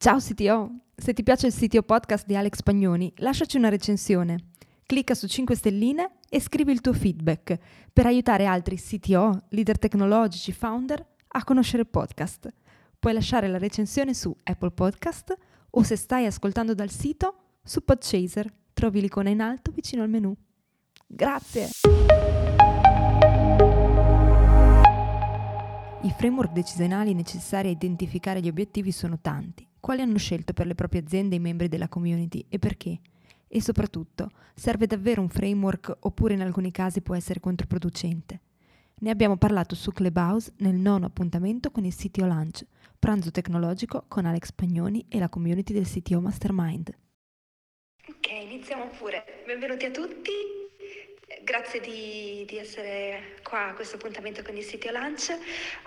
Ciao CTO! Se ti piace il CTO podcast di Alex Pagnoni, lasciaci una recensione. Clicca su 5 stelline e scrivi il tuo feedback per aiutare altri CTO, leader tecnologici, founder a conoscere il podcast. Puoi lasciare la recensione su Apple Podcast o se stai ascoltando dal sito su Podchaser. Trovi l'icona in alto vicino al menu. Grazie! I framework decisionali necessari a identificare gli obiettivi sono tanti quali hanno scelto per le proprie aziende i membri della community e perché? E soprattutto, serve davvero un framework oppure in alcuni casi può essere controproducente? Ne abbiamo parlato su Clubhouse nel nono appuntamento con il CTO Lunch, pranzo tecnologico con Alex Pagnoni e la community del CTO Mastermind. Ok, iniziamo pure. Benvenuti a tutti. Grazie di, di, essere qua a questo appuntamento con il sito Lunch.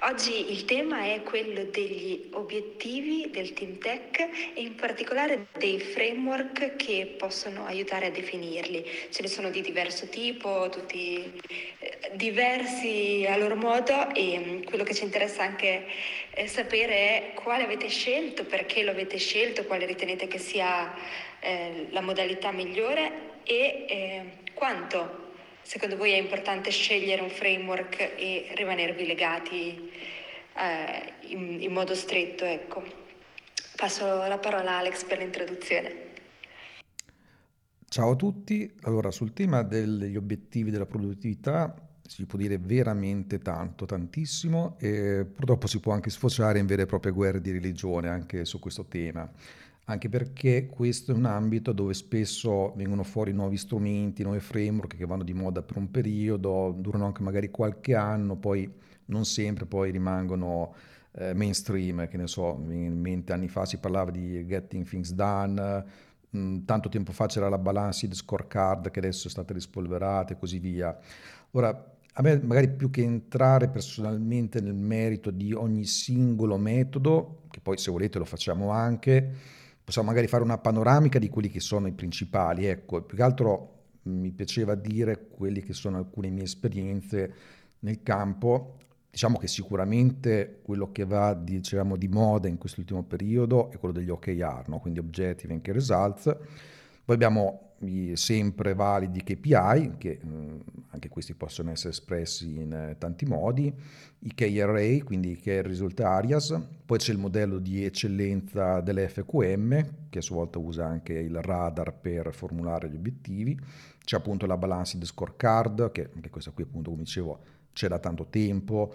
Oggi il tema è quello degli obiettivi del Team Tech e in particolare dei framework che possono aiutare a definirli. Ce ne sono di diverso tipo, tutti eh, diversi a loro modo e mm, quello che ci interessa anche eh, sapere è quale avete scelto, perché lo avete scelto, quale ritenete che sia eh, la modalità migliore e eh, quanto Secondo voi è importante scegliere un framework e rimanervi legati eh, in, in, modo stretto? Ecco. Passo la parola a Alex per l'introduzione. Ciao a tutti, allora sul tema degli obiettivi della produttività si può dire veramente tanto, tantissimo e purtroppo si può anche sfociare in vere e proprie guerre di religione anche su questo tema anche perché questo è un ambito dove spesso vengono fuori nuovi strumenti, nuovi framework che vanno di moda per un periodo, durano anche magari qualche anno, poi non sempre poi rimangono eh, mainstream, che ne so, in mente anni fa si parlava di getting things done, mh, mm, tanto tempo fa c'era la balanced scorecard che adesso è stata rispolverata e così via. Ora, a me magari più che entrare personalmente nel merito di ogni singolo metodo, che poi se volete lo facciamo anche, possiamo magari fare una panoramica di quelli che sono i principali, ecco, più che altro mi piaceva dire quelli che sono alcune mie esperienze nel campo. Diciamo che sicuramente quello che va diciamo, di moda in quest'ultimo periodo è quello degli OKR, no? quindi Objective and Key Results. Poi abbiamo sempre validi KPI, che mh, anche questi possono essere espressi in eh, tanti modi, i KRA, quindi i Key Result Areas, poi c'è il modello di eccellenza dell'FQM, che a sua volta usa anche il radar per formulare gli obiettivi, c'è appunto la Balanced Scorecard, che anche questa qui appunto come dicevo c'è da tanto tempo,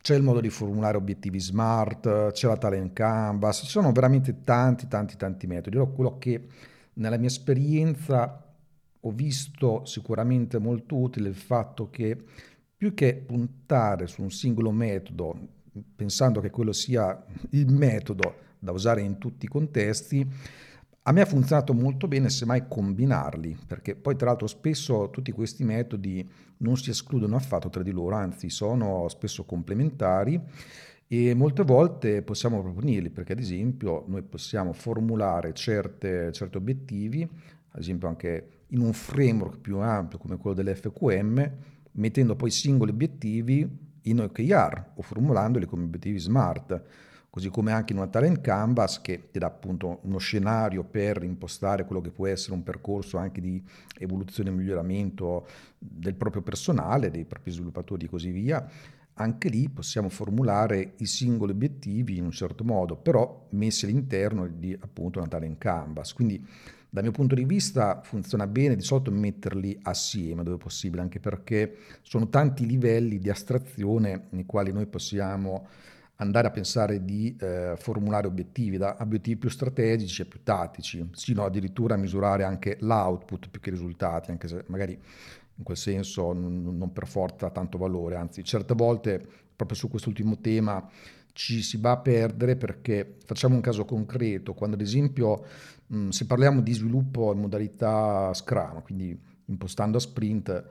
c'è il modo di formulare obiettivi smart, c'è la talent canvas, ci sono veramente tanti tanti tanti metodi. Quello che nella mia esperienza ho visto sicuramente molto utile il fatto che più che puntare su un singolo metodo, pensando che quello sia il metodo da usare in tutti i contesti, a me ha funzionato molto bene semmai combinarli, perché poi tra l'altro spesso tutti questi metodi non si escludono affatto tra di loro, anzi sono spesso complementari e molte volte possiamo proponirli perché ad esempio noi possiamo formulare certe, certi obiettivi, ad esempio anche in un framework più ampio come quello dell'FQM, mettendo poi singoli obiettivi in OKR o formulandoli come obiettivi smart, così come anche in una talent canvas che ti dà appunto uno scenario per impostare quello che può essere un percorso anche di evoluzione e miglioramento del proprio personale, dei propri sviluppatori e così via anche lì possiamo formulare i singoli obiettivi in un certo modo, però messi all'interno di appunto una talent canvas. Quindi dal mio punto di vista funziona bene di solito metterli assieme dove possibile, anche perché sono tanti livelli di astrazione nei quali noi possiamo andare a pensare di eh, formulare obiettivi, da obiettivi più strategici a più tattici, sino addirittura a misurare anche l'output più che i risultati, anche se magari in quel senso non, non per forza tanto valore, anzi certe volte proprio su quest'ultimo tema ci si va a perdere perché facciamo un caso concreto, quando ad esempio mh, se parliamo di sviluppo in modalità Scrum, quindi impostando a sprint,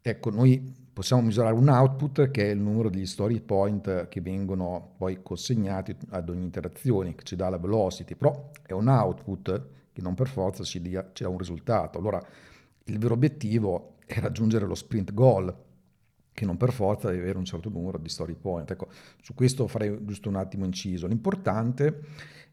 ecco noi possiamo misurare un output che è il numero degli story point che vengono poi consegnati ad ogni interazione, che ci dà la velocity, però è un output che non per forza ci, dà un risultato. Allora il vero obiettivo è raggiungere lo sprint goal, che non per forza deve avere un certo numero di story point. Ecco, su questo farei giusto un attimo inciso. L'importante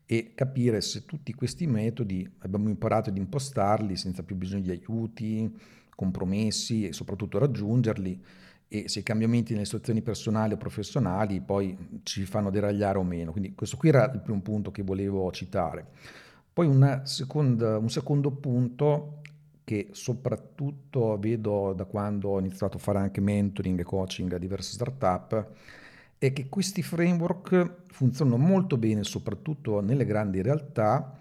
e capire se tutti questi metodi abbiamo imparato ad impostarli senza più bisogno di aiuti, compromessi e soprattutto raggiungerli e se i cambiamenti nelle situazioni personali o professionali poi ci fanno deragliare o meno. Quindi questo qui era il primo punto che volevo citare. Poi seconda, un secondo punto che soprattutto vedo da quando ho iniziato a fare anche mentoring e coaching a diverse startup è che questi framework funzionano molto bene soprattutto nelle grandi realtà,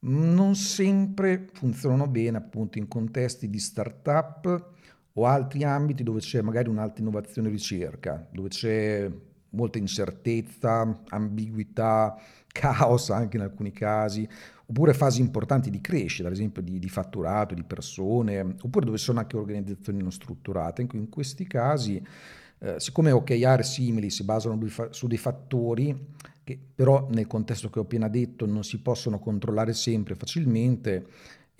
non sempre funzionano bene appunto in contesti di startup o altri ambiti dove c'è magari un'alta innovazione e ricerca, dove c'è molta incertezza, ambiguità, caos anche in alcuni casi, oppure fasi importanti di crescita, ad esempio di, di fatturato, di persone, oppure dove sono anche organizzazioni non strutturate. In, in questi casi, eh, siccome OKR simili si basano su dei fattori che però nel contesto che ho appena detto non si possono controllare sempre facilmente,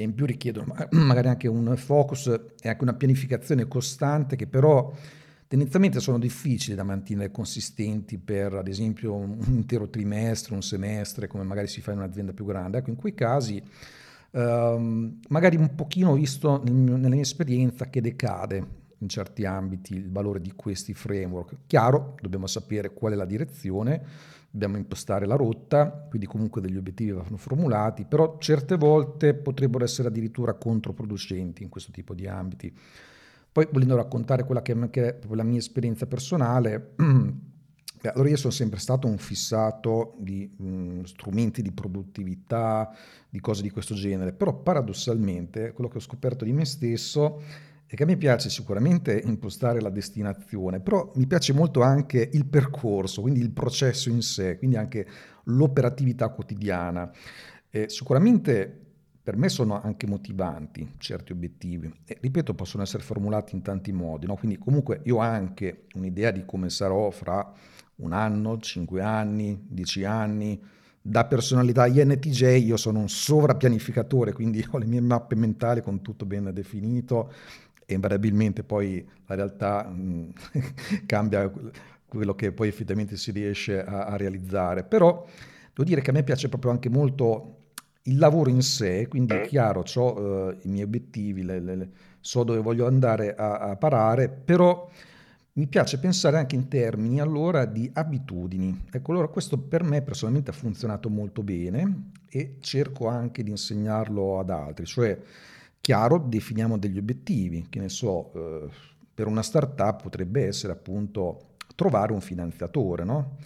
e in più richiedono magari anche un focus e anche una pianificazione costante che però tendenzialmente sono difficili da mantenere consistenti per ad esempio un intero trimestre, un semestre, come magari si fa in un'azienda più grande. Ecco, in quei casi ehm, magari un pochino visto nel nella mia esperienza che decade in certi ambiti il valore di questi framework. Chiaro, dobbiamo sapere qual è la direzione, dobbiamo impostare la rotta, quindi comunque degli obiettivi vanno formulati, però certe volte potrebbero essere addirittura controproducenti in questo tipo di ambiti. Poi volendo raccontare quella che è la mia esperienza personale, allora io sono sempre stato un fissato di mh, strumenti di produttività, di cose di questo genere, però paradossalmente quello che ho scoperto di me stesso è che a me piace sicuramente impostare la destinazione, però mi piace molto anche il percorso, quindi il processo in sé, quindi anche l'operatività quotidiana. Eh, sicuramente per me sono anche motivanti certi obiettivi e ripeto possono essere formulati in tanti modi, no? quindi comunque io ho anche un'idea di come sarò fra un anno, cinque anni, dieci anni, da personalità INTJ io sono un sovrapianificatore, quindi ho le mie mappe mentali con tutto ben definito e invariabilmente poi la realtà mh, cambia quello che poi effettivamente si riesce a, a, realizzare. Però devo dire che a me piace proprio anche molto il lavoro in sé, quindi è chiaro, ho uh, i miei obiettivi, le, le, so dove voglio andare a, a, parare, però mi piace pensare anche in termini allora di abitudini. Ecco, allora questo per me personalmente ha funzionato molto bene e cerco anche di insegnarlo ad altri, cioè Chiaro, definiamo degli obiettivi, che ne so, eh, per una startup potrebbe essere appunto trovare un finanziatore, no?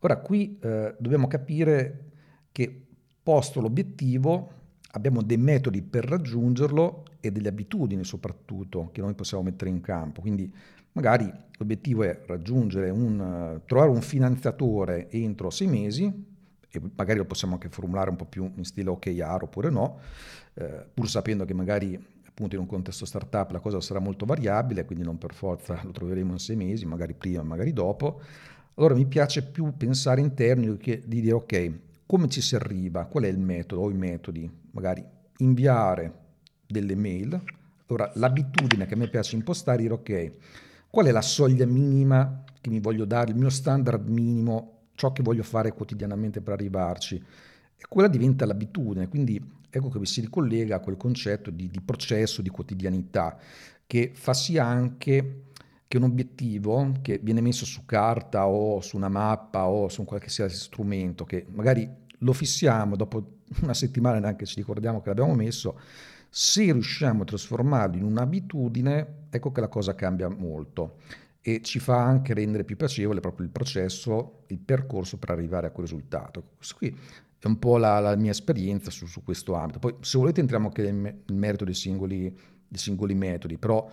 Ora qui eh, dobbiamo capire che posto l'obiettivo abbiamo dei metodi per raggiungerlo e delle abitudini soprattutto che noi possiamo mettere in campo. Quindi magari l'obiettivo è raggiungere un, trovare un finanziatore entro sei mesi, e magari lo possiamo anche formulare un po' più in stile OKR oppure no, eh, pur sapendo che magari appunto in un contesto startup la cosa sarà molto variabile, quindi non per forza lo troveremo in sei mesi, magari prima, magari dopo. Allora mi piace più pensare in termini di dire ok, come ci si arriva, qual è il metodo o i metodi, magari inviare delle mail. Allora l'abitudine che a me piace impostare è dire ok, qual è la soglia minima che mi voglio dare, il mio standard minimo ciò che voglio fare quotidianamente per arrivarci. E quella diventa l'abitudine, quindi ecco che si ricollega a quel concetto di, di processo, di quotidianità, che fa sì anche che un obiettivo che viene messo su carta o su una mappa o su un qualsiasi strumento, che magari lo fissiamo, dopo una settimana neanche ci ricordiamo che l'abbiamo messo, se riusciamo a trasformarlo in un'abitudine, ecco che la cosa cambia molto e ci fa anche rendere più piacevole proprio il processo, il percorso per arrivare a quel risultato. Questo qui è un po' la, la mia esperienza su, su, questo ambito. Poi se volete entriamo anche nel, merito dei singoli, dei singoli, metodi, però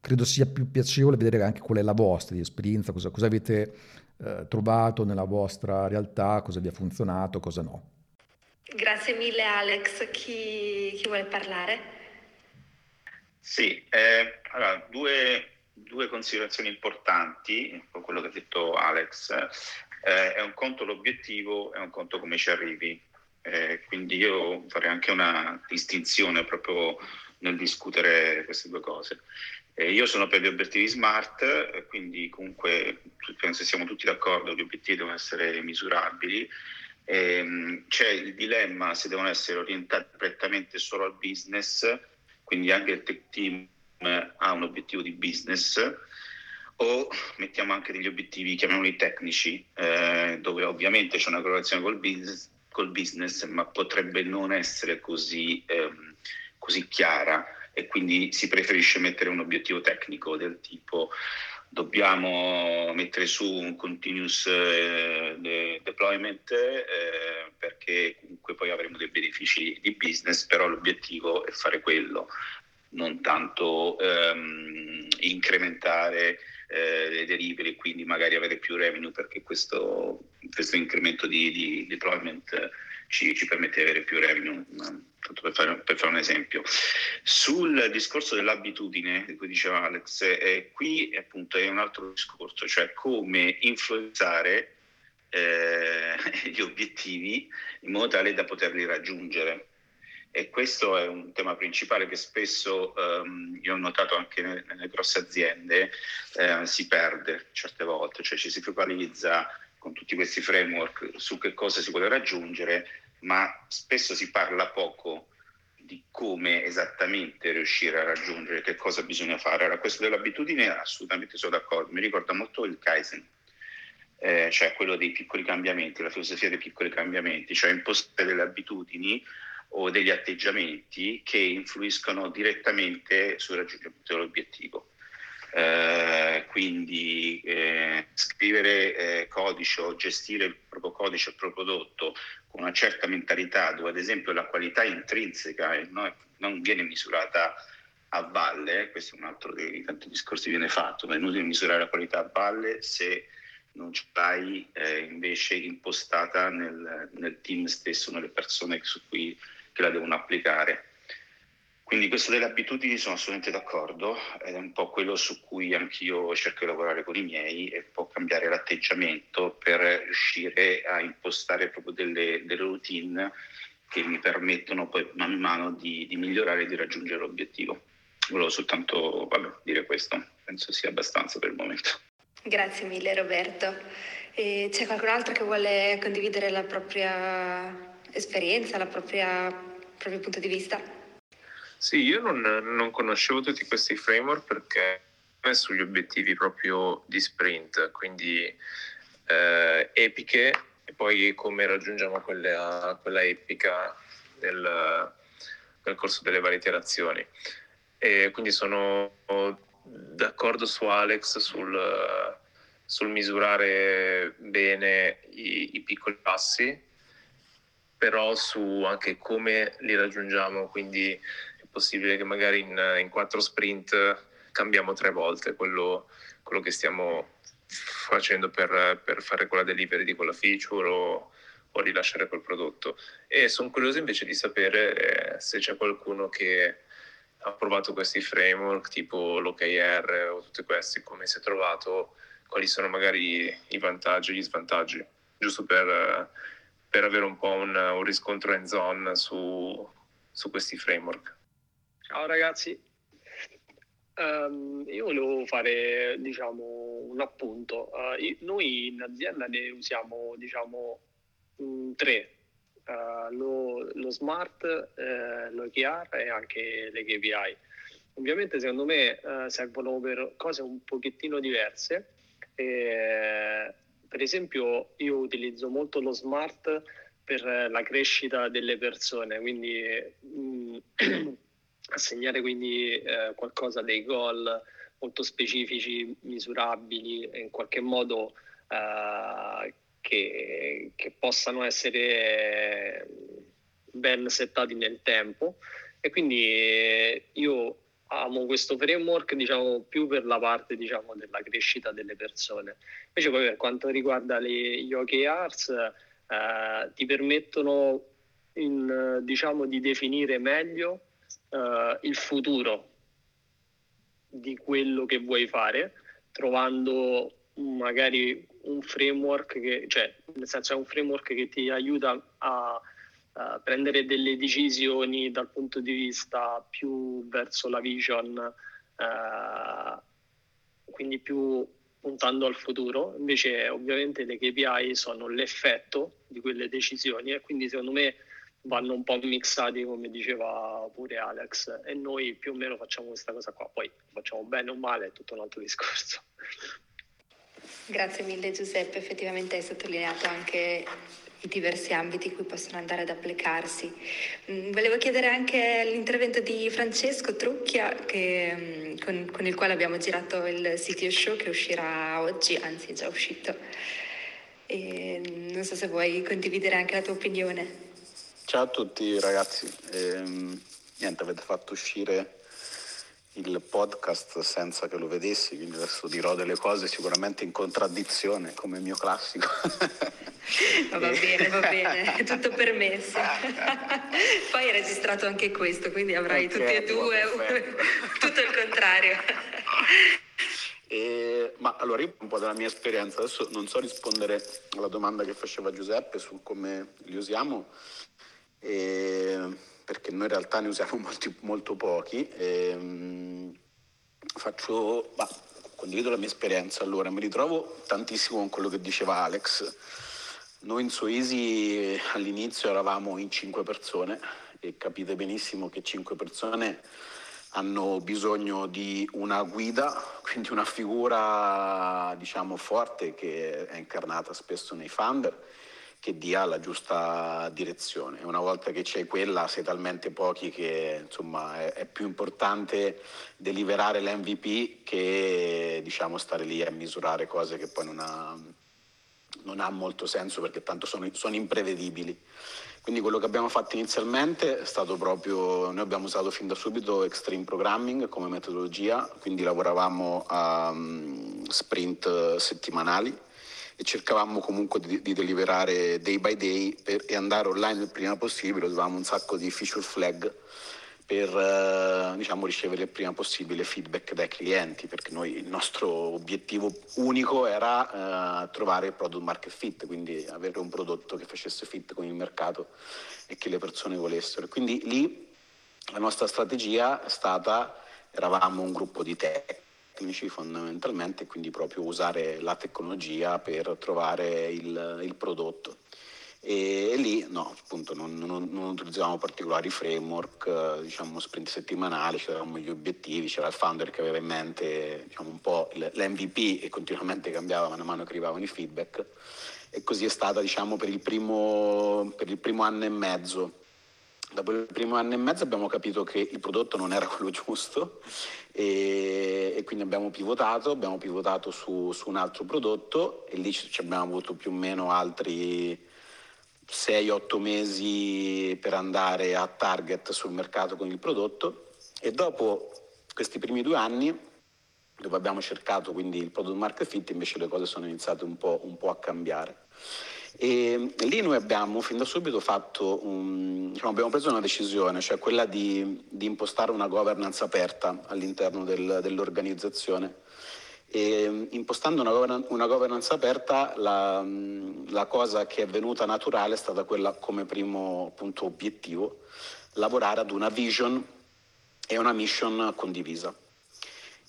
credo sia più piacevole vedere anche qual è la vostra di esperienza, cosa, cosa avete eh, trovato nella vostra realtà, cosa vi ha funzionato, cosa no. Grazie mille Alex, chi, chi vuole parlare? Sì, eh, allora, due due considerazioni importanti, con quello che ha detto Alex. Eh, è un conto l'obiettivo, è un conto come ci arrivi. Eh, quindi io farei anche una distinzione proprio nel discutere queste due cose. Eh, io sono per gli obiettivi smart, quindi comunque penso siamo tutti d'accordo che gli obiettivi devono essere misurabili. Ehm, c'è il dilemma se devono essere orientati prettamente solo al business, quindi anche il tech team ha un obiettivo di business, o mettiamo anche degli obiettivi, chiamiamoli tecnici, eh, dove ovviamente c'è una correlazione col business, col business ma potrebbe non essere così, ehm, così chiara e quindi si preferisce mettere un obiettivo tecnico del tipo dobbiamo mettere su un continuous eh, de- deployment eh, perché comunque poi avremo dei benefici di business, però l'obiettivo è fare quello, non tanto ehm, incrementare eh, le delivery e quindi magari avere più revenue perché questo, questo incremento di, di deployment ci, ci, permette di avere più revenue, tanto per fare, per fare, un esempio. Sul discorso dell'abitudine di cui diceva Alex, eh, qui appunto è un altro discorso, cioè come influenzare eh, gli obiettivi in modo tale da poterli raggiungere. E questo è un tema principale che spesso ehm, io ho notato anche nelle, nelle grosse aziende eh, si perde certe volte, cioè ci si focalizza con tutti questi framework su che cosa si vuole raggiungere, ma spesso si parla poco di come esattamente riuscire a raggiungere, che cosa bisogna fare. Allora, questo dell'abitudine assolutamente sono d'accordo, mi ricorda molto il Kaizen, eh, cioè quello dei piccoli cambiamenti, la filosofia dei piccoli cambiamenti, cioè impostare delle abitudini o degli atteggiamenti che influiscono direttamente sul raggiungimento dell'obiettivo. Eh, quindi eh, scrivere eh, codice o gestire il proprio codice, il proprio prodotto con una certa mentalità dove ad esempio la qualità intrinseca no, non viene misurata a valle, questo è un altro dei tanti discorsi che viene fatto, ma è inutile misurare la qualità a valle se non ce l'hai eh, invece impostata nel, nel, team stesso, nelle persone su cui che la devono applicare. Quindi questo delle abitudini sono assolutamente d'accordo ed è un po' quello su cui anch'io cerco di lavorare con i miei e può cambiare l'atteggiamento per riuscire a impostare proprio delle, delle routine che mi permettono poi man mano di, di migliorare e di raggiungere l'obiettivo. Volevo soltanto vabbè, dire questo, penso sia abbastanza per il momento. Grazie mille Roberto. E c'è qualcun altro che vuole condividere la propria esperienza, la propria, il proprio punto di vista? Sì, io non, non conoscevo tutti questi framework perché sugli obiettivi proprio di sprint, quindi eh, epiche e poi come raggiungiamo quella, quella epica nel, nel, corso delle varie iterazioni. E quindi sono d'accordo su Alex sul, sul misurare bene i, i piccoli passi, però su anche come li raggiungiamo, quindi possibile che magari in, in quattro sprint cambiamo tre volte quello, quello che stiamo facendo per, per, fare quella delivery di quella feature o, o rilasciare quel prodotto. E sono curioso invece di sapere eh, se c'è qualcuno che ha provato questi framework tipo l'OKR o tutti questi, come si è trovato, quali sono magari i vantaggi e gli svantaggi, giusto per, per avere un po' un, un riscontro zone su, su questi framework. Ciao ragazzi, um, io volevo fare diciamo, un appunto. Uh, noi in azienda ne usiamo diciamo, um, tre, uh, lo, lo, smart, uh, l'OKR e anche le KPI. Ovviamente secondo me servono per cose un pochettino diverse. E, per esempio io utilizzo molto lo smart per la crescita delle persone, quindi... Um, assegnare quindi eh, qualcosa dei gol molto specifici, misurabili, in qualche modo eh, che, che, possano essere ben settati nel tempo. E quindi eh, io amo questo framework diciamo più per la parte diciamo della crescita delle persone invece poi per quanto riguarda le, gli OKRs eh, ti permettono in, diciamo di definire meglio uh, il futuro di quello che vuoi fare, trovando magari un framework che, cioè, nel senso è un framework che ti aiuta a, a prendere delle decisioni dal punto di vista più verso la vision, uh, quindi più puntando al futuro, invece ovviamente le KPI sono l'effetto di quelle decisioni e quindi secondo me vanno un po' mixati come diceva pure Alex e noi più o meno facciamo questa cosa qua, poi facciamo bene o male è tutto un altro discorso. Grazie mille Giuseppe, effettivamente hai sottolineato anche i diversi ambiti in cui possono andare ad applicarsi. Mm, volevo chiedere anche l'intervento di Francesco Trucchia, che, mm, con, con, il quale abbiamo girato il CTO Show che uscirà oggi, anzi è già uscito. E mm, non so se vuoi condividere anche la tua opinione. Ciao a tutti ragazzi, ehm, niente, avete fatto uscire il podcast senza che lo vedessi, quindi adesso dirò delle cose sicuramente in contraddizione, come il mio classico. va bene, va bene, è tutto permesso. Poi hai registrato anche questo, quindi avrai okay, tutti e due, tutto il contrario. E, ma allora io un po' della mia esperienza, adesso non so rispondere alla domanda che faceva Giuseppe su come li usiamo, e, perché noi in realtà ne usiamo molti, molto pochi. E, faccio, bah, condivido la mia esperienza, allora mi ritrovo tantissimo con quello che diceva Alex. Noi in Soisi all'inizio eravamo in cinque persone e capite benissimo che cinque persone hanno bisogno di una guida, quindi una figura diciamo forte che è incarnata spesso nei founder che dia la giusta direzione. Una volta che c'è quella, sei talmente pochi che insomma, è, è, più importante deliberare l'MVP che diciamo, stare lì a misurare cose che poi non ha, non ha molto senso perché tanto sono, sono, imprevedibili. Quindi quello che abbiamo fatto inizialmente è stato proprio, noi abbiamo usato fin da subito Extreme Programming come metodologia, quindi lavoravamo a um, sprint settimanali e cercavamo comunque di, di deliberare day by day per, e andare online il prima possibile, usavamo un sacco di feature flag per eh, diciamo, ricevere il prima possibile feedback dai clienti, perché noi il nostro obiettivo unico era eh, trovare il product market fit, quindi avere un prodotto che facesse fit con il mercato e che le persone volessero. Quindi lì la nostra strategia è stata, eravamo un gruppo di tech tecnici fondamentalmente, quindi proprio usare la tecnologia per trovare il, il prodotto. E, e, lì no, appunto non, non, non utilizzavamo particolari framework, diciamo sprint settimanali, c'erano gli obiettivi, c'era il founder che aveva in mente diciamo, un po' l'MVP e continuamente cambiava man mano che arrivavano i feedback e così è stata diciamo, per, il primo, per il primo anno e mezzo Dopo il primo anno e mezzo abbiamo capito che il prodotto non era quello giusto e, e quindi abbiamo pivotato, abbiamo pivotato su, su, un altro prodotto e lì ci abbiamo avuto più o meno altri 6-8 mesi per andare a target sul mercato con il prodotto e dopo questi primi due anni dove abbiamo cercato quindi il product market fit invece le cose sono iniziate un po', un po a cambiare. E lì noi abbiamo fin da subito fatto un, diciamo, abbiamo preso una decisione, cioè quella di, di impostare una governance aperta all'interno del, dell'organizzazione. E impostando una, govern- una governance aperta, la, la, cosa che è venuta naturale è stata quella come primo punto obiettivo, lavorare ad una vision e una mission condivisa.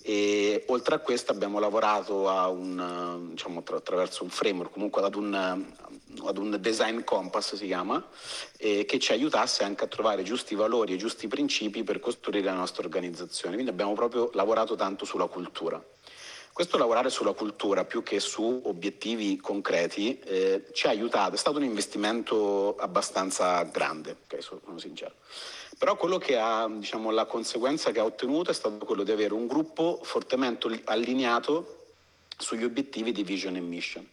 E oltre a questo abbiamo lavorato un, diciamo, attraverso un framework, comunque ad un, ad un design compass si chiama, eh, che ci aiutasse anche a trovare giusti valori e giusti principi per costruire la nostra organizzazione. Quindi abbiamo proprio lavorato tanto sulla cultura. Questo lavorare sulla cultura più che su obiettivi concreti eh, ci ha aiutato, è stato un investimento abbastanza grande, okay, sono sincero. Però quello che ha, diciamo, la conseguenza che ha ottenuto è stato quello di avere un gruppo fortemente allineato sugli obiettivi di vision e mission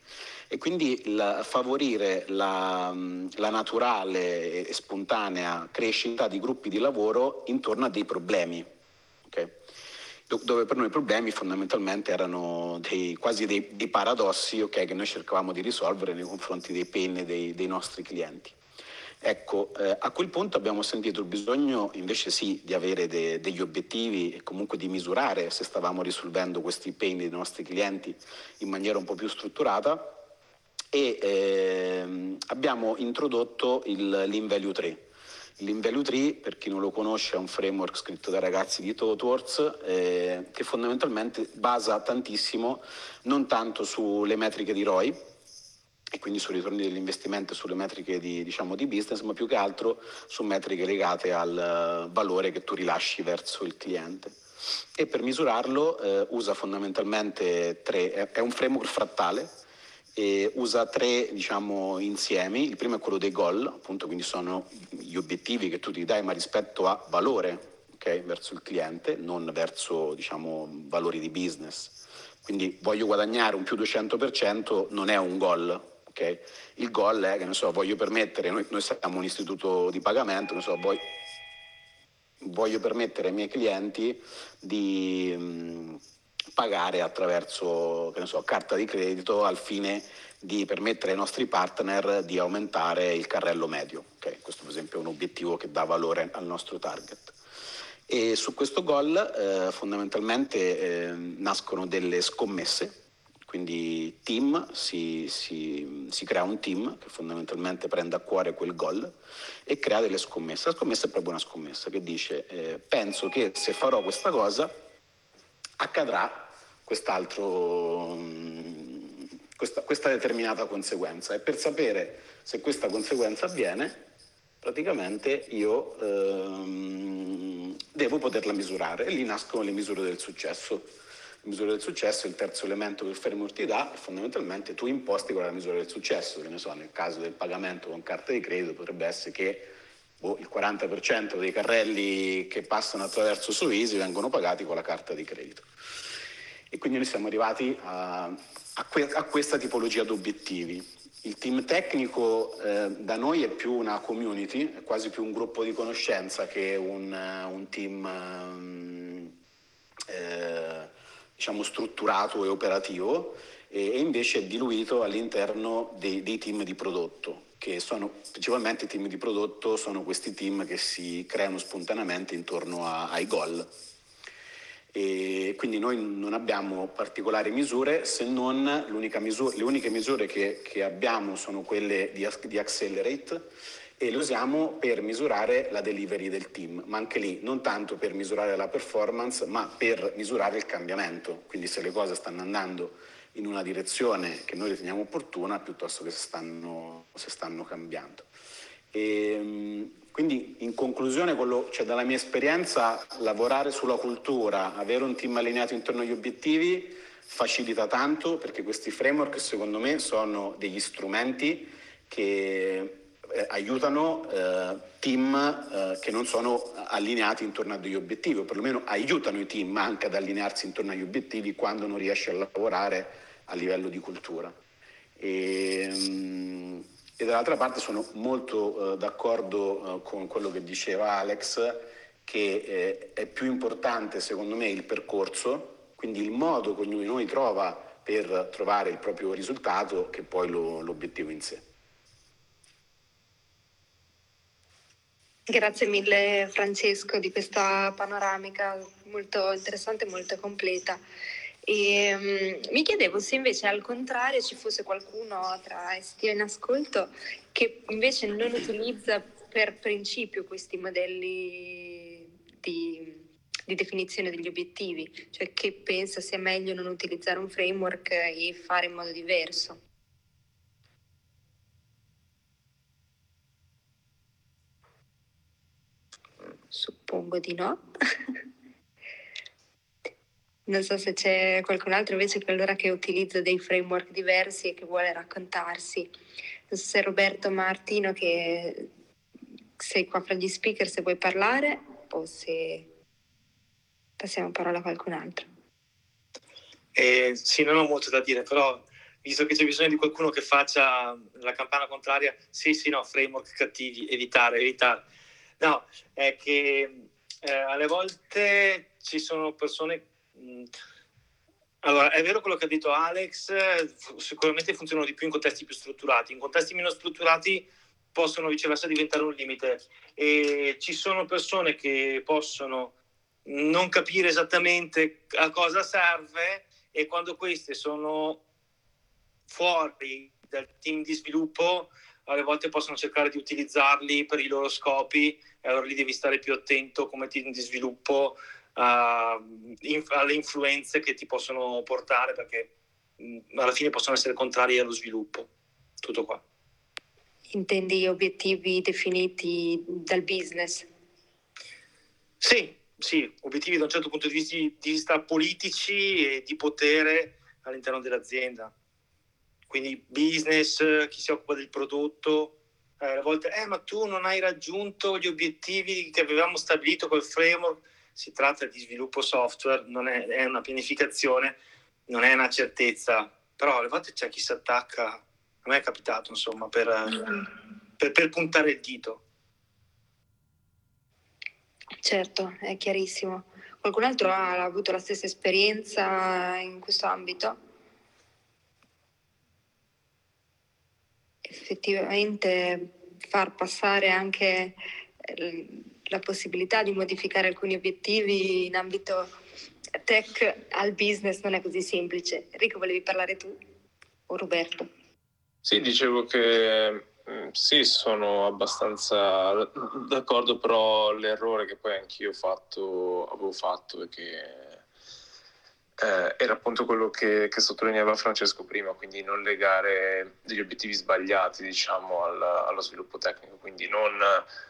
e quindi la, favorire la, la, naturale e spontanea crescita di gruppi di lavoro intorno a dei problemi. Okay? dove per noi i problemi fondamentalmente erano dei, quasi dei, dei paradossi okay, che noi cercavamo di risolvere nei confronti dei pain dei, dei nostri clienti. Ecco, eh, a quel punto abbiamo sentito il bisogno invece sì di avere de, degli obiettivi e comunque di misurare se stavamo risolvendo questi pain dei nostri clienti in maniera un po' più strutturata e ehm, abbiamo introdotto il Lean Value 3. L'Invalue Tree, per chi non lo conosce, è un framework scritto dai ragazzi di ThoughtWorks eh, che fondamentalmente basa tantissimo non tanto sulle metriche di ROI, e quindi sui ritorni dell'investimento e sulle metriche di, diciamo, di, business, ma più che altro su metriche legate al valore che tu rilasci verso il cliente. E per misurarlo eh, usa fondamentalmente tre, è, un framework frattale, usa tre diciamo, insiemi. Il primo è quello dei goal, appunto, quindi sono gli obiettivi che tu ti dai, ma rispetto a valore okay, verso il cliente, non verso diciamo, valori di business. Quindi voglio guadagnare un più 200%, non è un goal. Okay? Il goal è che so, voglio permettere, noi, noi siamo un istituto di pagamento, so, voglio, voglio permettere ai miei clienti di. Mh, pagare attraverso so, carta di credito al fine di permettere ai nostri partner di aumentare il carrello medio. Okay? Questo per esempio è un obiettivo che dà valore al nostro target. E su questo goal eh, fondamentalmente eh, nascono delle scommesse, quindi team, si, si, si, crea un team che fondamentalmente prende a cuore quel goal e crea delle scommesse. La scommessa è proprio una scommessa che dice eh, penso che se farò questa cosa accadrà quest'altro, mm, questa, questa determinata conseguenza e per sapere se questa conseguenza avviene praticamente io ehm, devo poterla misurare e lì nascono le misure del successo. Misura del successo è il terzo elemento che il framework ti dà e fondamentalmente tu imposti quella misura del successo, che ne so, nel caso del pagamento con carta di credito potrebbe essere che boh, il 40% dei carrelli che passano attraverso su Easy vengono pagati con la carta di credito. E quindi noi siamo arrivati a, a, que- a questa tipologia di obiettivi. Il team tecnico eh, da noi è più una community, è quasi più un gruppo di conoscenza che un, un team um, eh, diciamo strutturato e operativo e, e, invece è diluito all'interno dei, dei team di prodotto che sono principalmente i team di prodotto sono questi team che si creano spontaneamente intorno a, ai goal. E quindi noi non abbiamo particolari misure se non misura, le uniche misure che, che, abbiamo sono quelle di, di Accelerate e le usiamo per misurare la delivery del team, ma anche lì non tanto per misurare la performance, ma per misurare il cambiamento, quindi se le cose stanno andando in una direzione che noi riteniamo opportuna piuttosto che se stanno, se stanno cambiando. E, ehm, quindi in conclusione, quello, cioè, dalla mia esperienza, lavorare sulla cultura, avere un team allineato intorno agli obiettivi facilita tanto perché questi framework secondo me sono degli strumenti che eh, aiutano eh, team eh, che non sono allineati intorno a degli obiettivi, o perlomeno aiutano i team anche ad allinearsi intorno agli obiettivi quando non riesci a lavorare a livello di cultura. E, um, e dall'altra parte sono molto eh, d'accordo eh, con quello che diceva Alex, che eh, è più importante secondo me il percorso, quindi il modo che ognuno di noi trova per trovare il proprio risultato che poi lo, l'obiettivo in sé. Grazie mille Francesco di questa panoramica molto interessante e molto completa. E, um, mi chiedevo se invece al contrario ci fosse qualcuno tra STO in ascolto che invece non utilizza per principio questi modelli di, di definizione degli obiettivi, cioè che pensa sia meglio non utilizzare un framework e fare in modo diverso. Suppongo di no. Non so se c'è qualcun altro invece che allora che utilizza dei framework diversi e che vuole raccontarsi. Non so se Roberto Martino che sei qua fra gli speaker se vuoi parlare o se passiamo parola a qualcun altro. Eh, sì, non ho molto da dire, però visto che c'è bisogno di qualcuno che faccia la campana contraria, sì, sì, no, framework cattivi, evitare, evitare. No, è che eh, alle volte ci sono persone Mm. Allora, è vero quello che ha detto Alex, sicuramente funzionano di più in contesti più strutturati, in contesti meno strutturati possono viceversa diventare un limite e ci sono persone che possono non capire esattamente a cosa serve e quando queste sono fuori dal team di sviluppo alle volte possono cercare di utilizzarli per i loro scopi e allora lì devi stare più attento come team di sviluppo uh, in, alle influenze che ti possono portare perché mh, alla fine possono essere contrari allo sviluppo. Tutto qua. Intendi obiettivi definiti dal business? Sì, sì, obiettivi da un certo punto di vista, di vista politici e di potere all'interno dell'azienda. Quindi business, chi si occupa del prodotto, eh, a volte, eh, ma tu non hai raggiunto gli obiettivi che avevamo stabilito col framework. Si tratta di sviluppo software, non è, è una pianificazione, non è una certezza, però alle volte c'è chi si attacca, a me è capitato insomma, per, per, per puntare il dito. Certo, è chiarissimo. Qualcun altro ha avuto la stessa esperienza in questo ambito? Effettivamente far passare anche eh, la possibilità di modificare alcuni obiettivi in ambito tech al business non è così semplice. Enrico, volevi parlare tu o Roberto? Sì, dicevo che Mm, sì, sono abbastanza d'accordo, però l'errore che poi anch'io fatto, avevo fatto è che eh, era appunto quello che, che, sottolineava Francesco prima, quindi non legare degli obiettivi sbagliati diciamo, al, allo sviluppo tecnico, quindi non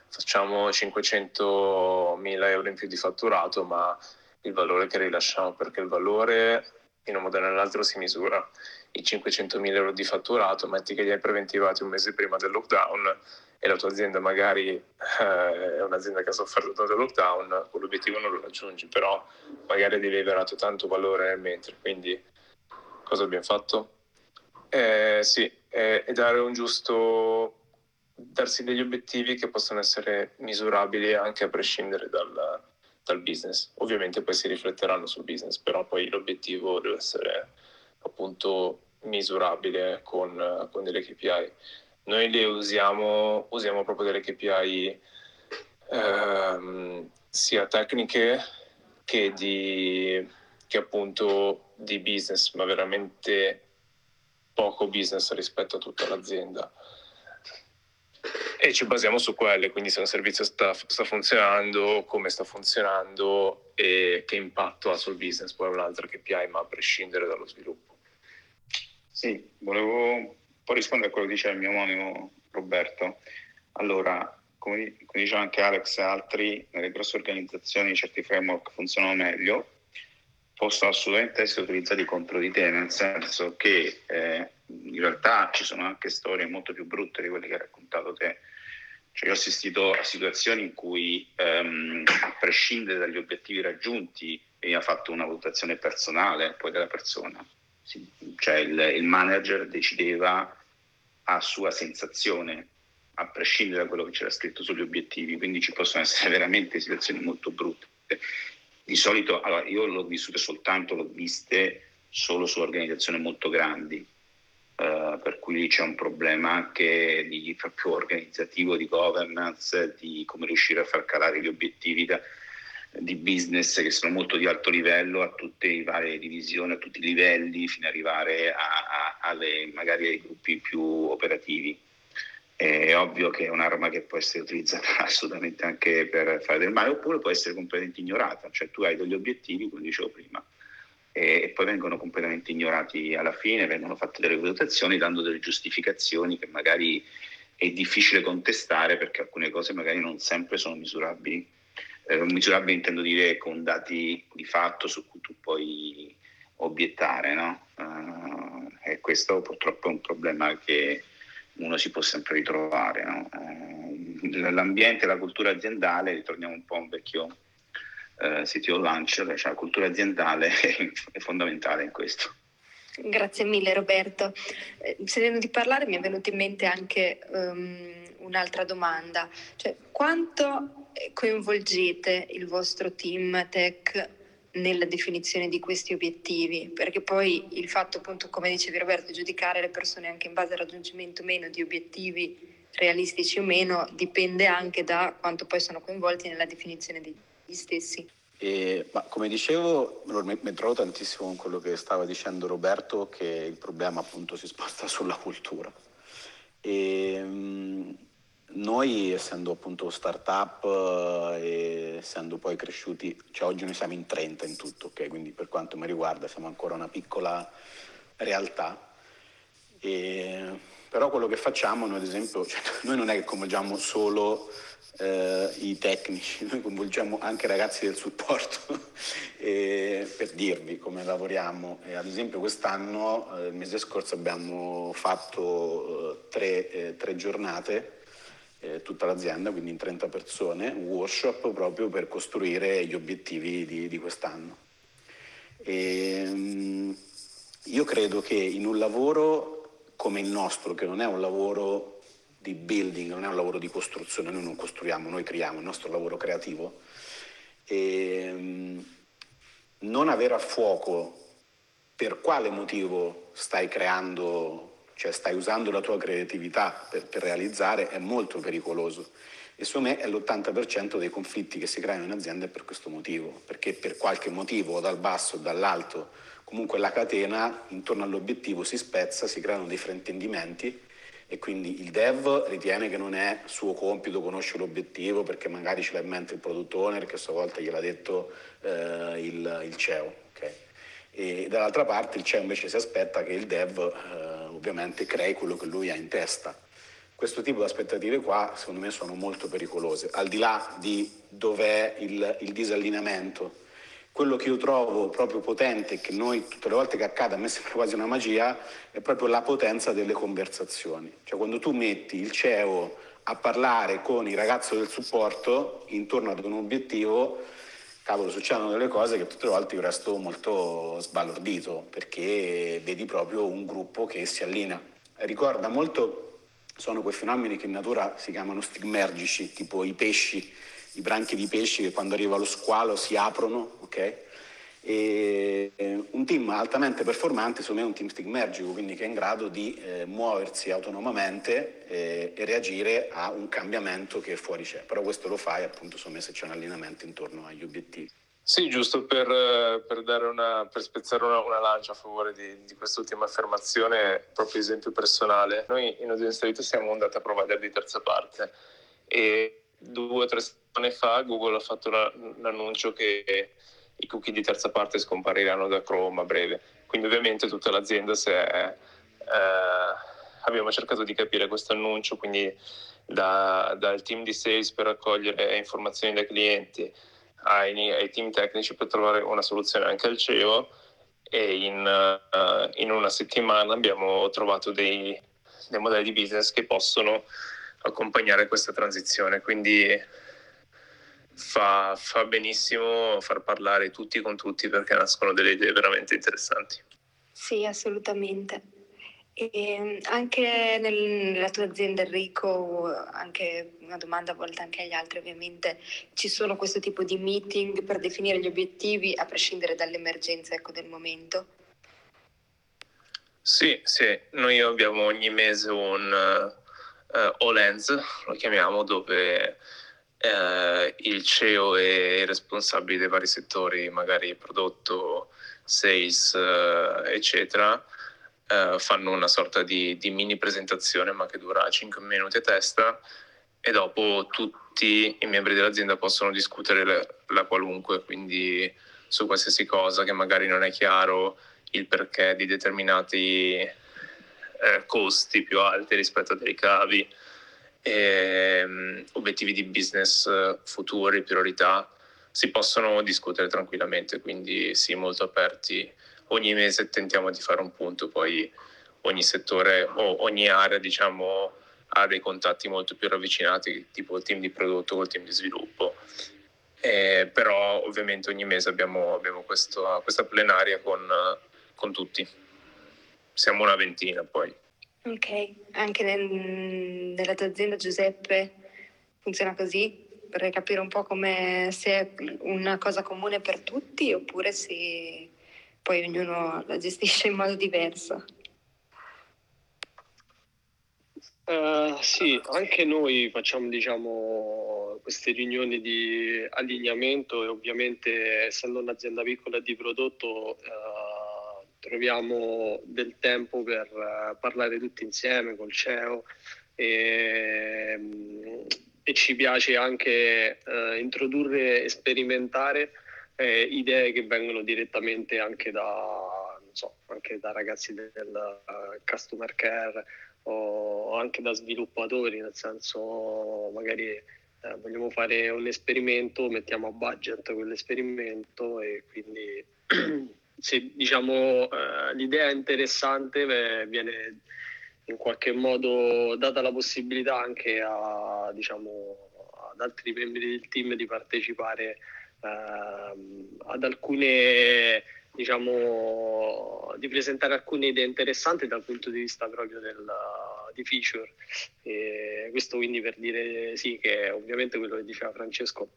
facciamo 500.000 euro in più di fatturato, ma il valore che rilasciamo, perché il valore in un modo o nell'altro si misura i 500.000 euro di fatturato, metti che li hai preventivati un mese prima del lockdown e la tua azienda magari eh, è un'azienda che ha sofferto del lockdown, quell'obiettivo non lo raggiungi, però magari aver dato tanto valore nel mentre. Quindi cosa abbiamo fatto? Eh, sì, è, è dare un giusto darsi degli obiettivi che possono essere misurabili anche a prescindere dal, dal business. Ovviamente poi si rifletteranno sul business, però poi l'obiettivo deve essere appunto misurabile con, con delle KPI. Noi le usiamo, usiamo proprio delle KPI ehm, sia tecniche che, di, che appunto di business, ma veramente poco business rispetto a tutta l'azienda. E ci basiamo su quelle, quindi se un servizio sta, sta funzionando, come sta funzionando e che impatto ha sul business, poi è un'altra KPI, ma a prescindere dallo sviluppo. Sì, volevo un po' rispondere a quello che diceva il mio omonimo Roberto. Allora, come, come diceva anche Alex e altri, nelle grosse organizzazioni certi framework funzionano meglio, possono assolutamente essere utilizzati contro di te, nel senso che eh, in realtà ci sono anche storie molto più brutte di quelle che hai raccontato te. Cioè, io ho assistito a situazioni in cui, ehm, a prescindere dagli obiettivi raggiunti, veniva fatta una valutazione personale poi della persona cioè il, il manager decideva a sua sensazione, a prescindere da quello che c'era scritto sugli obiettivi, quindi ci possono essere veramente situazioni molto brutte. Di solito, allora, io l'ho vissute soltanto, l'ho viste solo su organizzazioni molto grandi, eh, per cui c'è un problema anche di proprio organizzativo, di governance, di come riuscire a far calare gli obiettivi da, di business che sono molto di alto livello a tutte le varie divisioni, a tutti i livelli, fino ad arrivare a, a, alle, magari ai gruppi più operativi. È ovvio che è un'arma che può essere utilizzata assolutamente anche per fare del male, oppure può essere completamente ignorata, cioè tu hai degli obiettivi, come dicevo prima, e, poi vengono completamente ignorati alla fine, vengono fatte delle valutazioni dando delle giustificazioni che magari è difficile contestare perché alcune cose magari non sempre sono misurabili eh, misurabile intendo dire con dati di fatto su cui tu puoi obiettare, no? uh, e questo purtroppo è un problema che uno si può sempre ritrovare. No? Uh, l'ambiente, la cultura aziendale, ritorniamo un po' a un vecchio uh, CTO lunch, cioè la cultura aziendale è, fondamentale in questo. Grazie mille Roberto. Eh, sentendo di parlare mi è venuta in mente anche um, un'altra domanda, cioè quanto coinvolgete il vostro team tech nella definizione di questi obiettivi? Perché poi il fatto appunto, come dicevi Roberto, giudicare le persone anche in base al raggiungimento o meno di obiettivi realistici o meno dipende anche da quanto poi sono coinvolti nella definizione degli stessi. E, ma come dicevo, mi, trovo tantissimo con quello che stava dicendo Roberto, che il problema appunto si sposta sulla cultura. E, mh, noi, essendo appunto start-up eh, e essendo poi cresciuti, cioè oggi noi siamo in 30 in tutto, ok? Quindi per quanto mi riguarda siamo ancora una piccola realtà. E, però quello che facciamo, noi ad esempio, cioè, noi non è che coinvolgiamo solo eh, i tecnici, noi coinvolgiamo anche i ragazzi del supporto e, per dirvi come lavoriamo. E, ad esempio quest'anno, eh, il mese scorso abbiamo fatto eh, tre, eh, tre, giornate, eh, tutta l'azienda, quindi in 30 persone, un workshop proprio per costruire gli obiettivi di, di quest'anno. E, um, io credo che in un lavoro come il nostro, che non è un lavoro di building, non è un lavoro di costruzione, noi non costruiamo, noi creiamo il nostro lavoro creativo, e, ehm, non avere a fuoco per quale motivo stai creando, cioè stai usando la tua creatività per, per realizzare è molto pericoloso. E secondo me è l'80% dei conflitti che si creano in azienda per questo motivo, perché per qualche motivo, dal basso o dall'alto, comunque la catena intorno all'obiettivo si spezza, si creano dei fraintendimenti e quindi il dev ritiene che non è suo compito conoscere l'obiettivo perché magari ce l'ha in mente il product owner che a sua volta gliel'ha detto eh, il, il, CEO. E dall'altra parte il CEO invece si aspetta che il dev eh, ovviamente crei quello che lui ha in testa. Questo tipo di aspettative qua secondo me sono molto pericolose, al di là di dov'è il, il disallineamento quello che io trovo proprio potente, che noi tutte le volte che accade, a me sembra quasi una magia, è proprio la potenza delle conversazioni. Cioè quando tu metti il CEO a parlare con il ragazzo del supporto intorno ad un obiettivo, cavolo, succedono delle cose che tutte le volte io resto molto sbalordito, perché vedi proprio un gruppo che si allinea. Ricorda molto, sono quei fenomeni che in natura si chiamano stigmergici, tipo i pesci i branchi di pesci che quando arriva lo squalo si aprono, ok? E un team altamente performante, secondo me è un team stigmergico, quindi che è in grado di eh, muoversi autonomamente eh, e reagire a un cambiamento che fuori c'è. Però questo lo fai appunto, secondo me, se c'è un allineamento intorno agli obiettivi. Sì, giusto per, per, una, per spezzare una, una, lancia a favore di, di, quest'ultima affermazione, proprio esempio personale. Noi in Audience Vita siamo un data provider di terza parte e due o tre settimane fa Google ha fatto l'annuncio che i cookie di terza parte scompariranno da Chrome a breve. Quindi ovviamente tutta l'azienda si è, eh, abbiamo cercato di capire questo annuncio, quindi da, dal team di sales per raccogliere informazioni dai clienti ai, ai, team tecnici per trovare una soluzione anche al CEO e in, uh, in una settimana abbiamo trovato dei, dei modelli di business che possono accompagnare questa transizione. Quindi fa, fa benissimo far parlare tutti con tutti perché nascono delle idee veramente interessanti. Sì, assolutamente. E anche nel, nella tua azienda Enrico, anche una domanda volta anche agli altri ovviamente, ci sono questo tipo di meeting per definire gli obiettivi a prescindere dall'emergenza ecco, del momento? Sì, sì, noi abbiamo ogni mese un, uh, O-Lens, lo chiamiamo, dove uh, il CEO e i responsabili dei vari settori, magari prodotto, sales, uh, eccetera, fanno una sorta di, di, mini presentazione, ma che dura 5 minuti a testa, e dopo tutti i membri dell'azienda possono discutere la, la qualunque, quindi su qualsiasi cosa che magari non è chiaro il perché di determinati eh, costi più alti rispetto a dei ricavi, ehm, obiettivi di business eh, futuri, priorità, si possono discutere tranquillamente, quindi sì, molto aperti. Ogni mese tentiamo di fare un punto, poi ogni settore o ogni area diciamo, ha dei contatti molto più ravvicinati, tipo il team di prodotto il team di sviluppo. Eh, però ovviamente ogni mese abbiamo, abbiamo questo, questa plenaria con, con tutti siamo una ventina poi. Ok, anche nel, nella tua azienda Giuseppe funziona così? Vorrei capire un po' come se è una cosa comune per tutti oppure se poi ognuno la gestisce in modo diverso. Uh, sì, anche noi facciamo diciamo, queste riunioni di allineamento e ovviamente essendo un'azienda piccola di prodotto uh, troviamo del tempo per uh, parlare tutti insieme col CEO e, e ci piace anche uh, introdurre e sperimentare eh, idee che vengono direttamente anche da, so, anche da ragazzi del uh, customer care o anche da sviluppatori, nel senso magari eh, vogliamo fare un esperimento, mettiamo a budget quell'esperimento e quindi se diciamo eh, l'idea è interessante beh, viene in qualche modo data la possibilità anche a, diciamo, ad altri membri del team di partecipare eh, ad alcune diciamo di presentare alcune idee interessanti dal punto di vista proprio del, di feature. E questo quindi per dire sì che ovviamente quello che diceva Francesco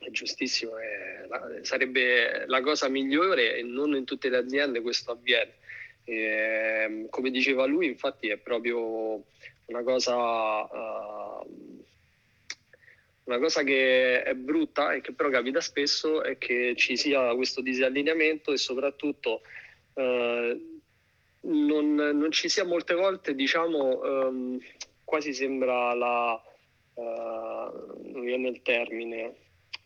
è giustissimo è la, sarebbe la cosa migliore e non in tutte le aziende questo avviene. E, come diceva lui infatti è proprio una cosa uh, una cosa che è brutta e che però capita spesso è che ci sia questo disallineamento e soprattutto eh, non, non, ci sia molte volte, diciamo, ehm, quasi sembra la, eh, non viene il termine,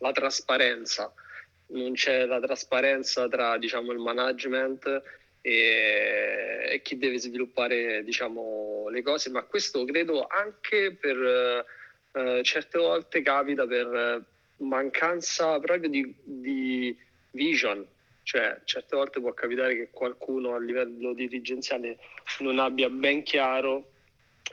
la trasparenza. Non c'è la trasparenza tra, diciamo, il management e, e chi deve sviluppare, diciamo, le cose, ma questo credo anche per eh, certe volte capita per mancanza proprio di, di, vision, cioè certe volte può capitare che qualcuno a livello dirigenziale non abbia ben chiaro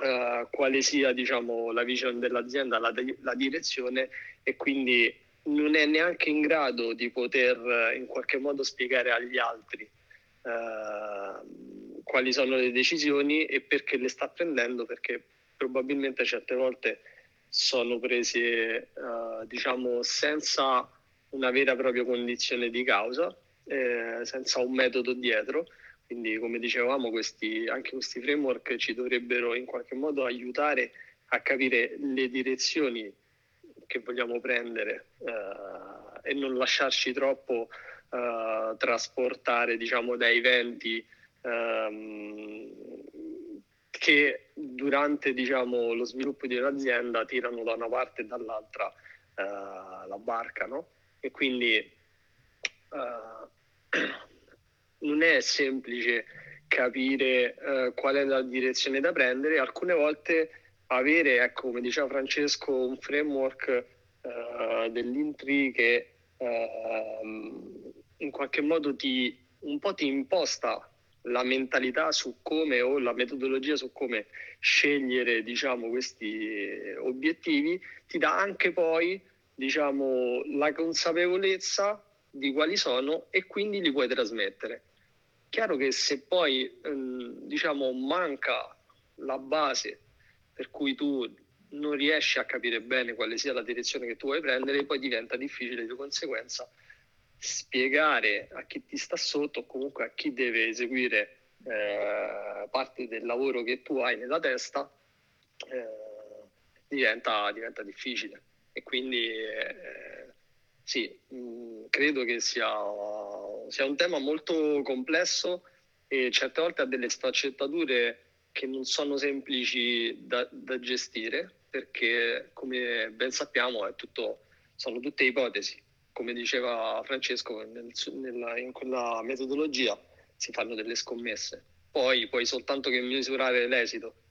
uh, quale sia diciamo, la vision dell'azienda, la, la, direzione e quindi non è neanche in grado di poter in qualche modo spiegare agli altri uh, quali sono le decisioni e perché le sta prendendo, perché probabilmente certe volte sono prese uh, diciamo senza una vera e propria condizione di causa, eh, senza un metodo dietro. Quindi, come dicevamo, questi, anche questi framework ci dovrebbero in qualche modo aiutare a capire le direzioni che vogliamo prendere eh, e non lasciarci troppo eh, trasportare diciamo, da eventi ehm, che durante diciamo, lo sviluppo di un'azienda tirano da una parte e dall'altra uh, la barca, no? E quindi uh, non è semplice capire uh, qual è la direzione da prendere, alcune volte avere, ecco, come diceva Francesco, un framework dell'intri che in qualche modo ti, un po' ti imposta la mentalità su come o la metodologia su come scegliere diciamo, questi obiettivi ti dà anche poi diciamo, la consapevolezza di quali sono e quindi li puoi trasmettere. Chiaro che se poi ehm, diciamo, manca la base per cui tu non riesci a capire bene quale sia la direzione che tu vuoi prendere, poi diventa difficile di conseguenza spiegare a chi ti sta sotto o comunque a chi deve eseguire eh, parte del lavoro che tu hai nella testa eh, diventa, diventa, difficile. E quindi eh, sì, mh, mm, credo che sia, sia, un tema molto complesso e certe volte ha delle sfaccettature che non sono semplici da, da gestire perché come ben sappiamo tutto, sono tutte ipotesi come diceva Francesco, nel, nella, in quella metodologia si fanno delle scommesse, poi puoi soltanto che misurare l'esito.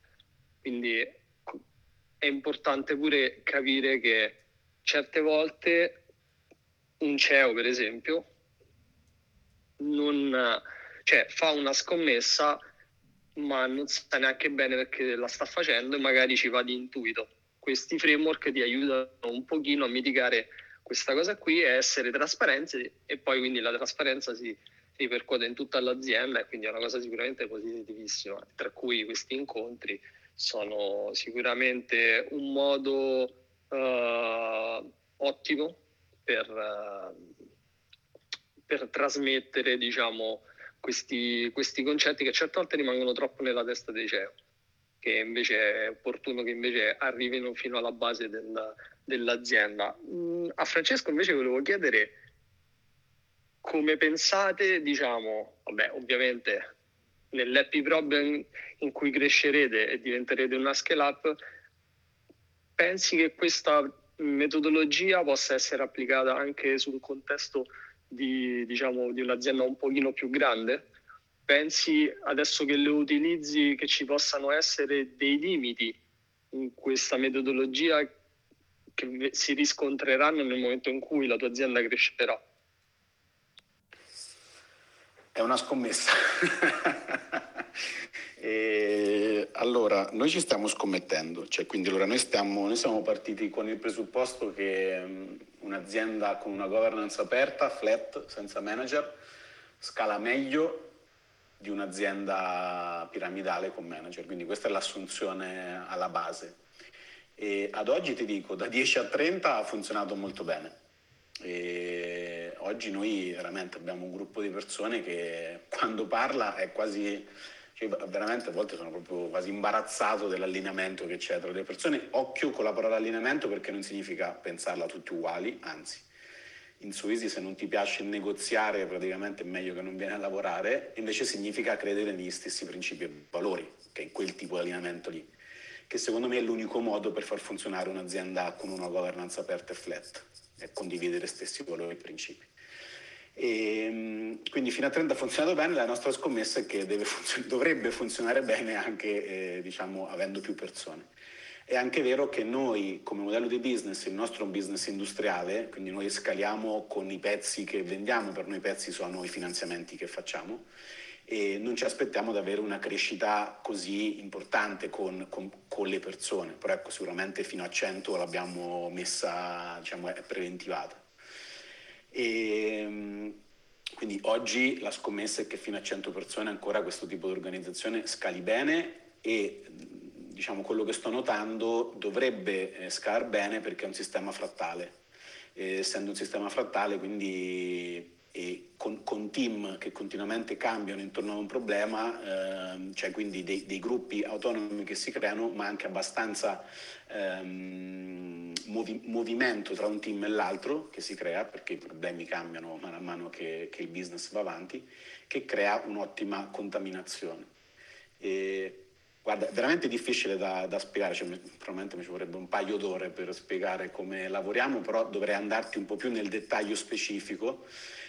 Quindi è importante pure capire che certe volte un CEO, per esempio, non, cioè, fa una scommessa ma non sa neanche bene perché la sta facendo e magari ci va di intuito. Questi framework ti aiutano un pochino a mitigare questa cosa qui è essere trasparenti e poi quindi la trasparenza si ripercuote in tutta l'azienda e quindi è una cosa sicuramente positivissima, tra cui questi incontri sono sicuramente un modo uh, ottimo per, uh, per, trasmettere diciamo, questi, questi concetti che certe volte rimangono troppo nella testa dei CEO che invece è opportuno che invece arrivino fino alla base del, dell'azienda. Mm, a Francesco invece volevo chiedere come pensate, diciamo, vabbè, ovviamente nell'happy problem in cui crescerete e diventerete una scale up, pensi che questa metodologia possa essere applicata anche sul contesto di, diciamo, di un'azienda un pochino più grande? Pensi adesso che le utilizzi che ci possano essere dei limiti in questa metodologia che si riscontreranno nel momento in cui la tua azienda crescerà? È una scommessa. e, allora, noi ci stiamo scommettendo, cioè, quindi allora noi, stiamo, noi siamo partiti con il presupposto che um, un'azienda con una governance aperta, flat, senza manager, scala meglio di un'azienda piramidale con manager, quindi questa è l'assunzione alla base. E ad oggi ti dico, da 10 a 30 ha funzionato molto bene. E oggi noi veramente abbiamo un gruppo di persone che quando parla è quasi, cioè veramente a volte sono proprio quasi imbarazzato dell'allineamento che c'è tra le persone. Occhio con la parola allineamento perché non significa pensarla tutti uguali, anzi. In Suisi se non ti piace negoziare praticamente è meglio che non vieni a lavorare, invece significa credere negli stessi principi e valori, che è quel tipo di allineamento lì, che secondo me è l'unico modo per far funzionare un'azienda con una governance aperta e flat e condividere stessi valori e principi. E, ehm, quindi fino a 30 ha funzionato bene, la nostra scommessa è che funzion- dovrebbe funzionare bene anche eh, diciamo, avendo più persone. È anche vero che noi come modello di business, il nostro è un business industriale, quindi noi scaliamo con i pezzi che vendiamo, per noi i pezzi sono i finanziamenti che facciamo e non ci aspettiamo di avere una crescita così importante con, con, con, le persone, però ecco sicuramente fino a 100 l'abbiamo messa, diciamo, preventivata. E, quindi oggi la scommessa è che fino a 100 persone ancora questo tipo di organizzazione scali bene e diciamo, quello che sto notando dovrebbe eh, scalare bene perché è un sistema frattale. Essendo un sistema frattale quindi e con, con, team che continuamente cambiano intorno a un problema, ehm, cioè quindi dei, dei, gruppi autonomi che si creano, ma anche abbastanza ehm, movi, movimento tra un team e l'altro che si crea, perché i problemi cambiano mano a mano che, che il business va avanti, che crea un'ottima contaminazione. E, guarda, è veramente difficile da, da spiegare, cioè, probabilmente mi ci vorrebbe un paio d'ore per spiegare come lavoriamo, però dovrei andarti un po' più nel dettaglio specifico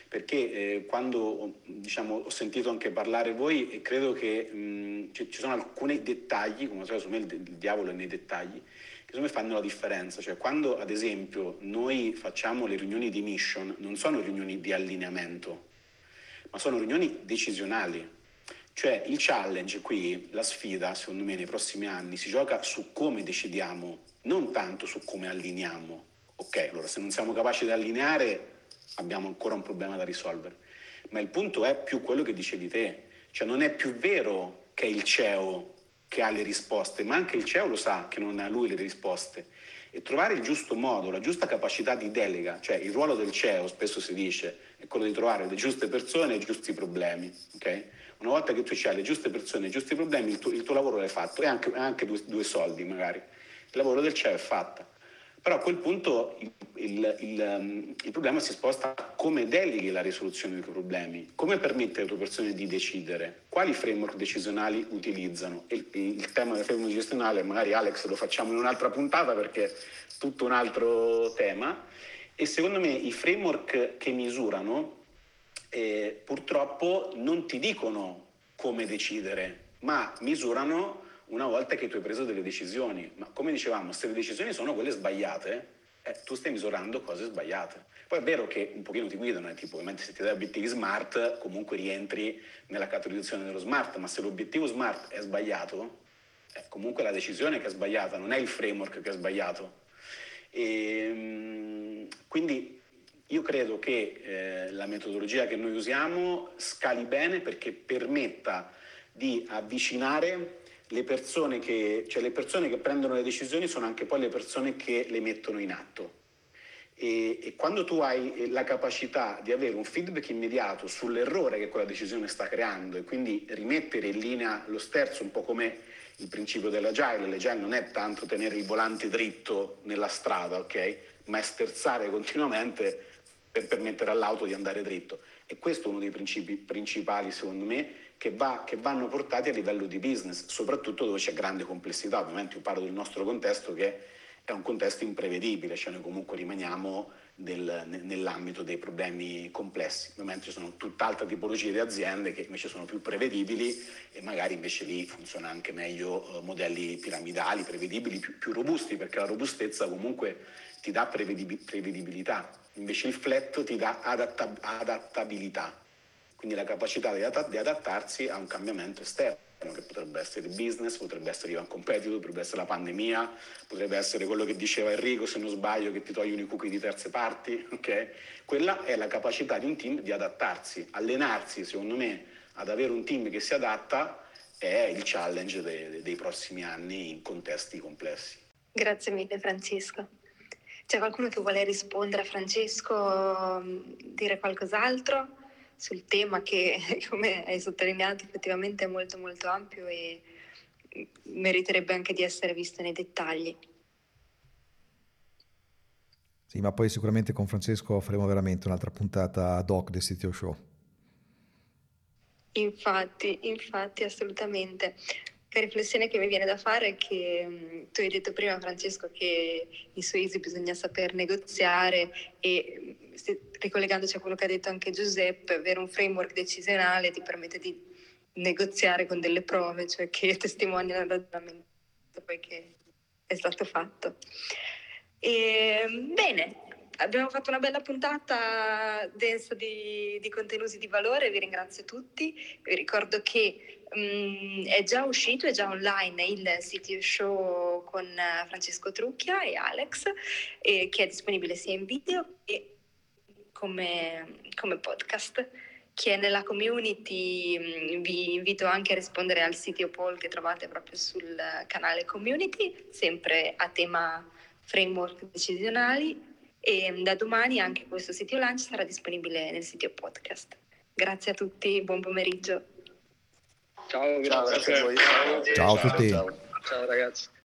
perché eh, quando diciamo, ho sentito anche parlare voi e credo che mh, ci, ci, sono alcuni dettagli, come so, secondo me il, il diavolo è nei dettagli, che secondo me fanno la differenza. Cioè quando ad esempio noi facciamo le riunioni di mission, non sono riunioni di allineamento, ma sono riunioni decisionali. Cioè il challenge qui, la sfida, secondo me nei prossimi anni, si gioca su come decidiamo, non tanto su come allineiamo. Ok, allora se non siamo capaci di allineare abbiamo ancora un problema da risolvere. Ma il punto è più quello che dicevi te, cioè non è più vero che è il CEO che ha le risposte, ma anche il CEO lo sa che non ha lui le risposte. E trovare il giusto modo, la giusta capacità di delega, cioè il ruolo del CEO, spesso si dice, è quello di trovare le giuste persone e i giusti problemi. Okay? Una volta che tu hai le giuste persone e i giusti problemi, il tuo, il tuo lavoro l'hai fatto e anche, anche due, due soldi magari. Il lavoro del CEO è fatto. Però a quel punto il, il, um, il, problema si sposta a come deleghi la risoluzione dei problemi, come permette alle tue persone di decidere, quali framework decisionali utilizzano. Il, tema del framework gestionale, magari Alex lo facciamo in un'altra puntata perché è tutto un altro tema. E secondo me i framework che misurano eh, purtroppo non ti dicono come decidere, ma misurano una volta che tu hai preso delle decisioni. Ma come dicevamo, se le decisioni sono quelle sbagliate, eh, tu stai misurando cose sbagliate. Poi è vero che un pochino ti guidano, è tipo, mentre se ti dai obiettivi smart, comunque rientri nella categorizzazione dello smart, ma se l'obiettivo smart è sbagliato, eh, comunque la decisione che è sbagliata, non è il framework che è sbagliato. E, ehm, quindi io credo che eh, la metodologia che noi usiamo scali bene perché permetta di avvicinare le persone, che, cioè le persone che prendono le decisioni sono anche poi le persone che le mettono in atto. E, e, quando tu hai la capacità di avere un feedback immediato sull'errore che quella decisione sta creando e quindi rimettere in linea lo sterzo, un po' come il principio dell'agile, l'agile non è tanto tenere il volante dritto nella strada, ok? Ma è sterzare continuamente per permettere all'auto di andare dritto. E questo è uno dei principi principali, secondo me, che, va, che vanno portati a livello di business, soprattutto dove c'è grande complessità. Ovviamente io parlo del nostro contesto che è un contesto imprevedibile, cioè noi comunque rimaniamo del, nell'ambito dei problemi complessi, mentre ci sono tutt'altra tipologia di aziende che invece sono più prevedibili e magari invece lì funziona anche meglio eh, modelli piramidali, prevedibili, più, più, robusti, perché la robustezza comunque ti dà prevedib- prevedibilità, invece il flat ti dà adatta- adattabilità, quindi la capacità di, adatt- di adattarsi a un cambiamento esterno che potrebbe essere il business, potrebbe essere un competitor, potrebbe essere la pandemia, potrebbe essere quello che diceva Enrico, se non sbaglio, che ti togli i cookie di terze parti, ok? Quella è la capacità di un team di adattarsi, allenarsi, secondo me, ad avere un team che si adatta è il challenge dei, dei prossimi anni in contesti complessi. Grazie mille Francesco. C'è qualcuno che vuole rispondere a Francesco, dire qualcos'altro? Sul tema che, come hai sottolineato, effettivamente è molto molto ampio e meriterebbe anche di essere visto nei dettagli. Sì, ma poi sicuramente con Francesco faremo veramente un'altra puntata ad hoc del sito show. Infatti, infatti, assolutamente. Riflessione che mi viene da fare è che mm, tu hai detto prima, Francesco, che in Suisi bisogna saper negoziare e mm, ricollegandoci a quello che ha detto anche Giuseppe, avere un framework decisionale ti permette di negoziare con delle prove, cioè che testimoniano il ragionamento poi che è stato fatto. E, bene, abbiamo fatto una bella puntata densa di, di, contenuti di valore, vi ringrazio tutti, vi ricordo che um, è già uscito, è già online il CTO Show con Francesco Trucchia e Alex, eh, che è disponibile sia in video che come, come podcast. Chi è nella community mm, vi invito anche a rispondere al sito poll che trovate proprio sul canale community, sempre a tema framework decisionali e da domani anche questo sito lunch sarà disponibile nel sito podcast. Grazie a tutti, buon pomeriggio. Ciao, grazie, ciao, ciao a tutti. ciao, ciao ragazzi.